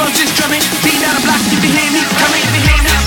Drugs is drumming, beat down the block if you hear me coming, if you hear me.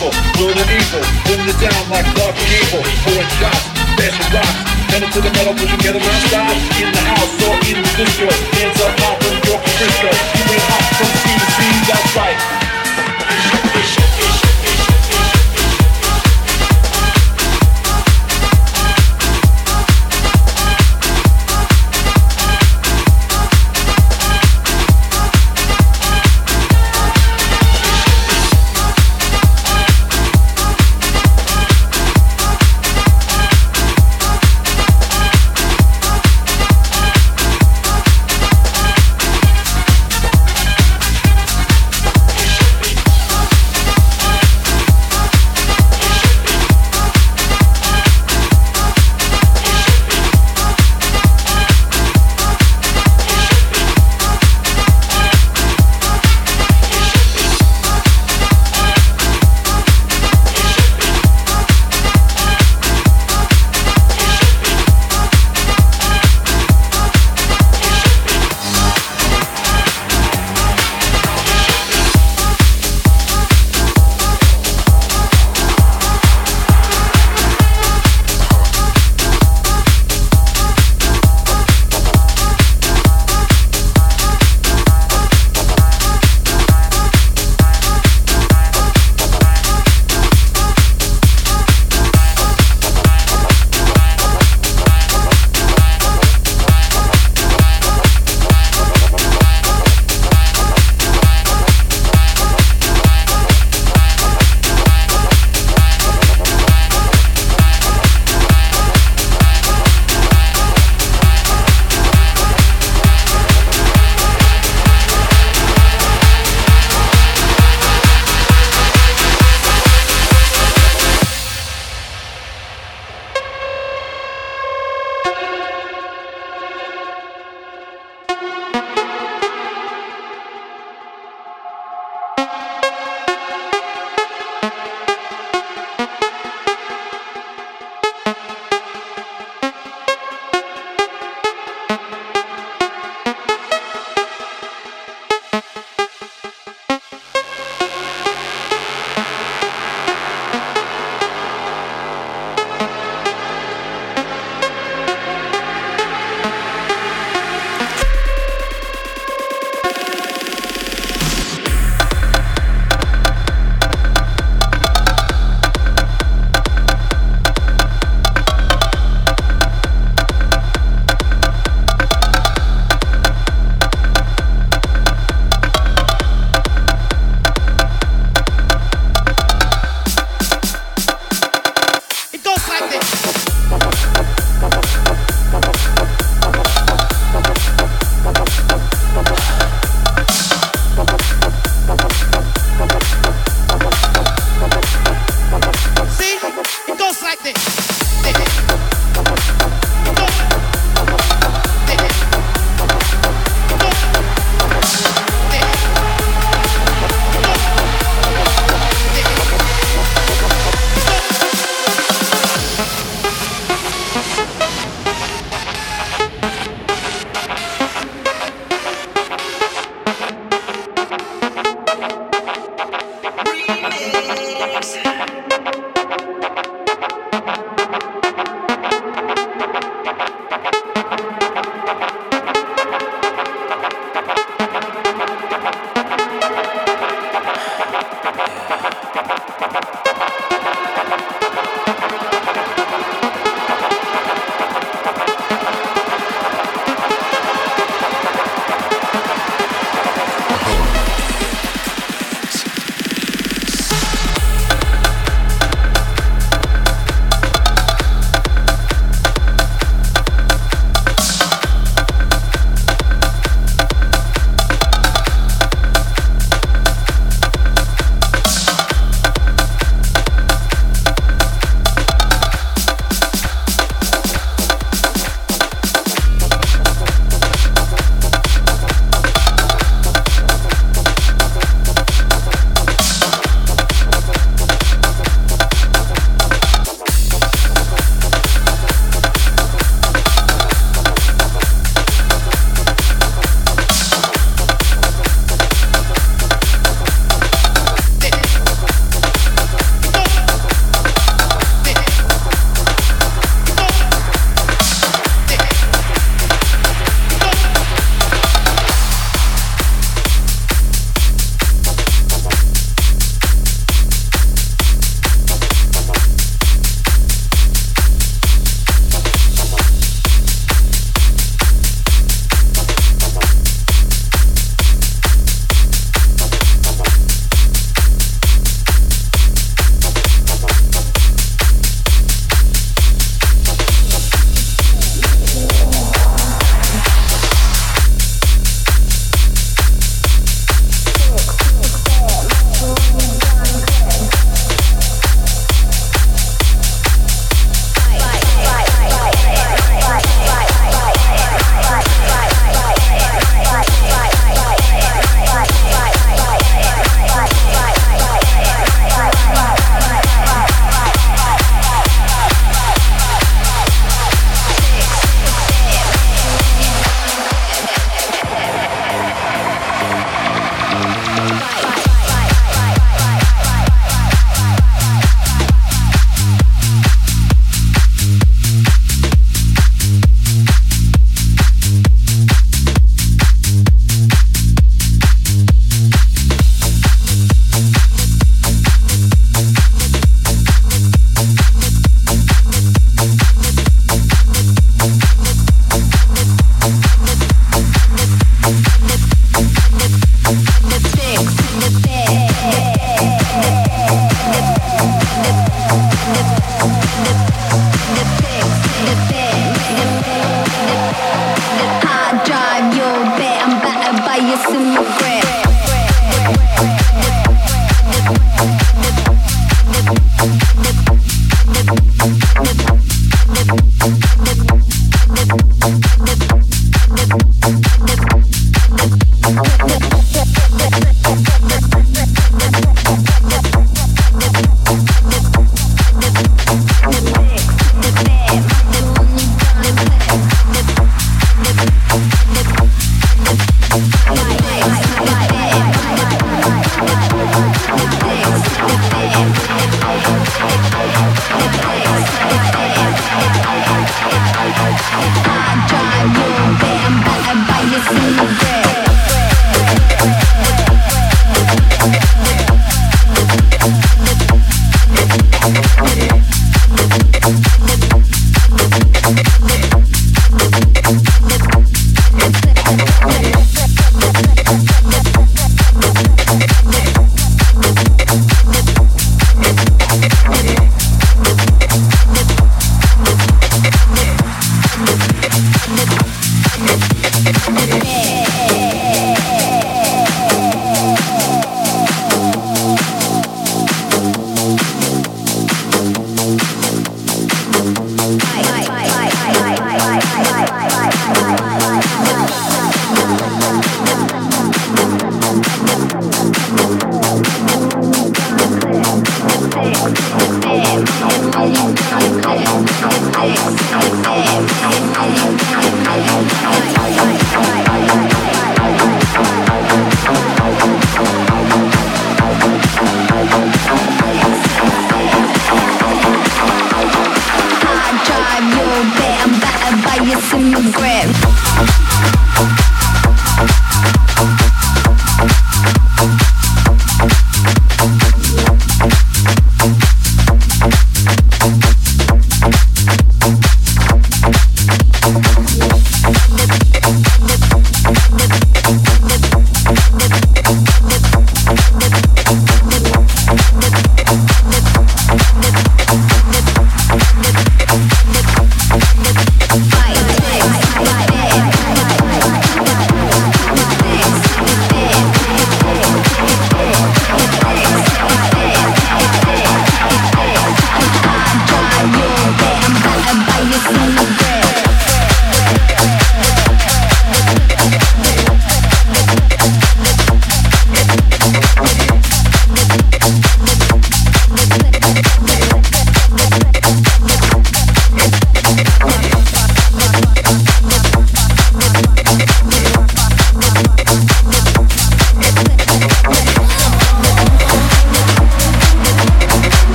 evil, will the evil, boom it down like Clark and evil. Pouring shots, bashing rocks, pedal to the metal, put together my style In the house or in the studio, hands up high from your to You ain't hot from sea to scene that's right.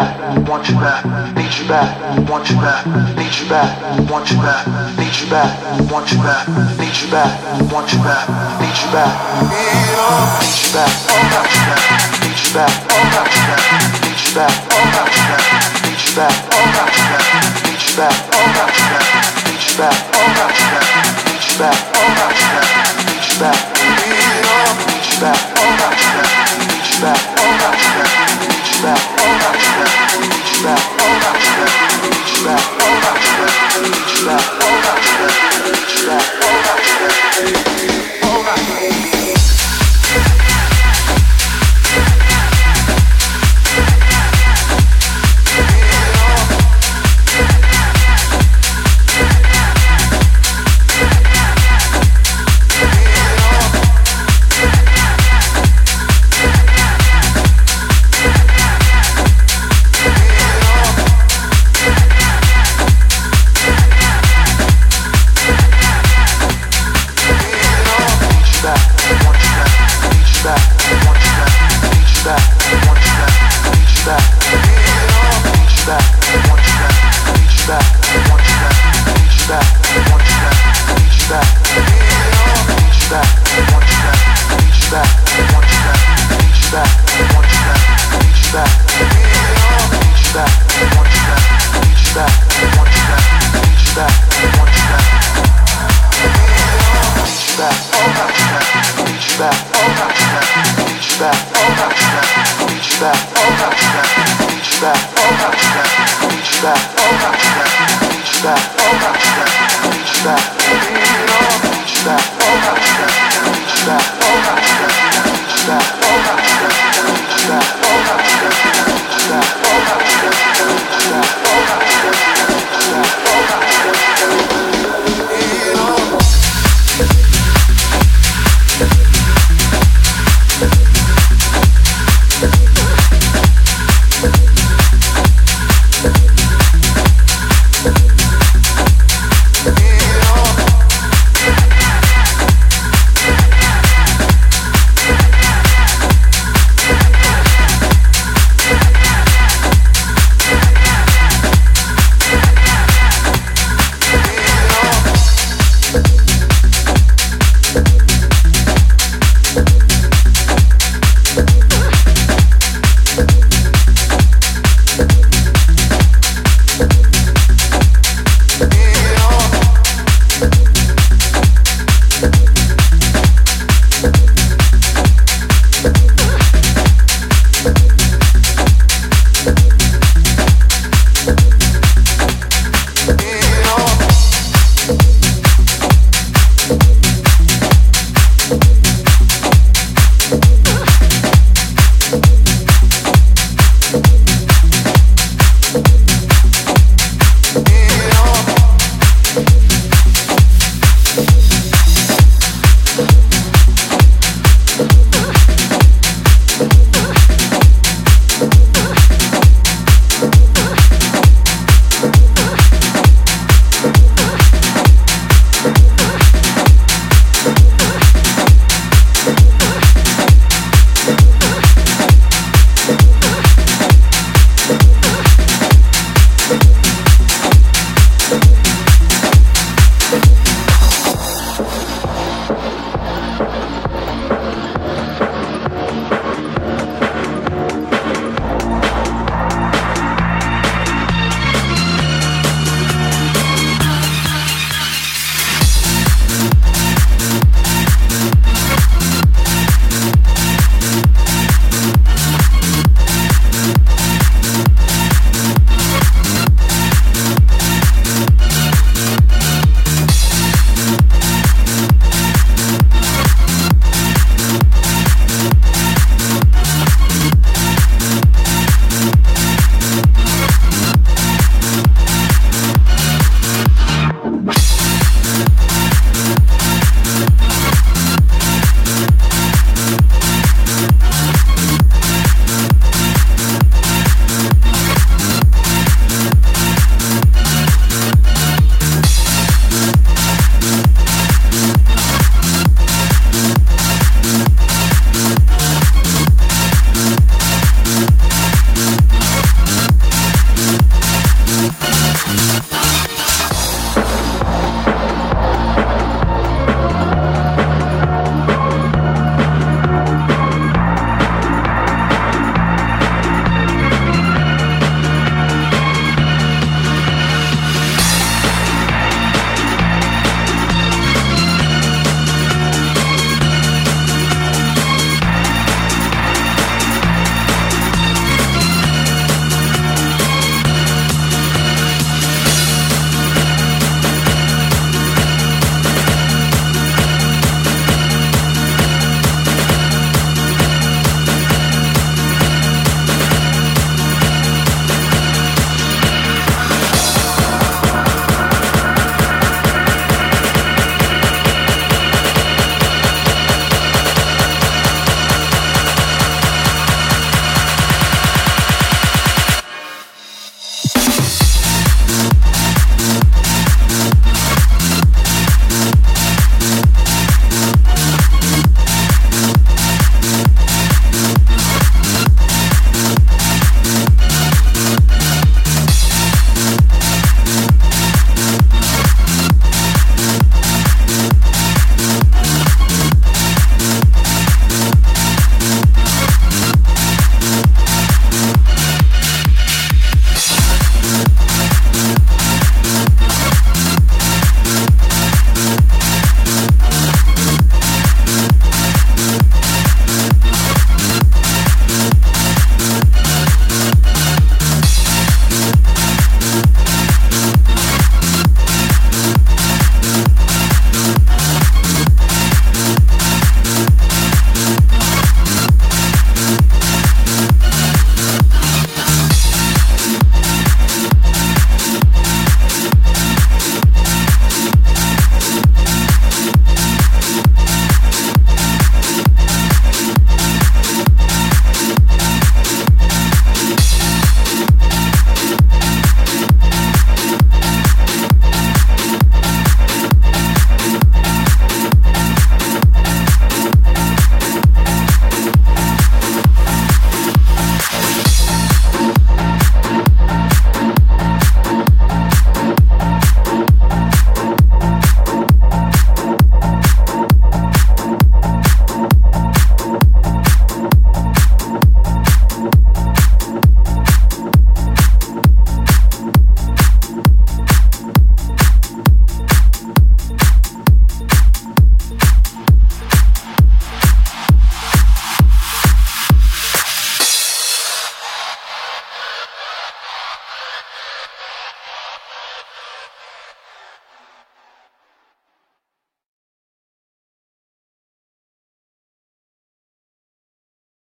back, Need you back? want you back, need you back, Want you back? Need you back? want you back, need you back, we want you back, need you back, Need you back? Need you back, need you back, Need you back? Need you back, need you back, need you back, need you back, need you back, need you back, need you back, need you back, need you back, need you back, need you back, need you back, need you back, need you back.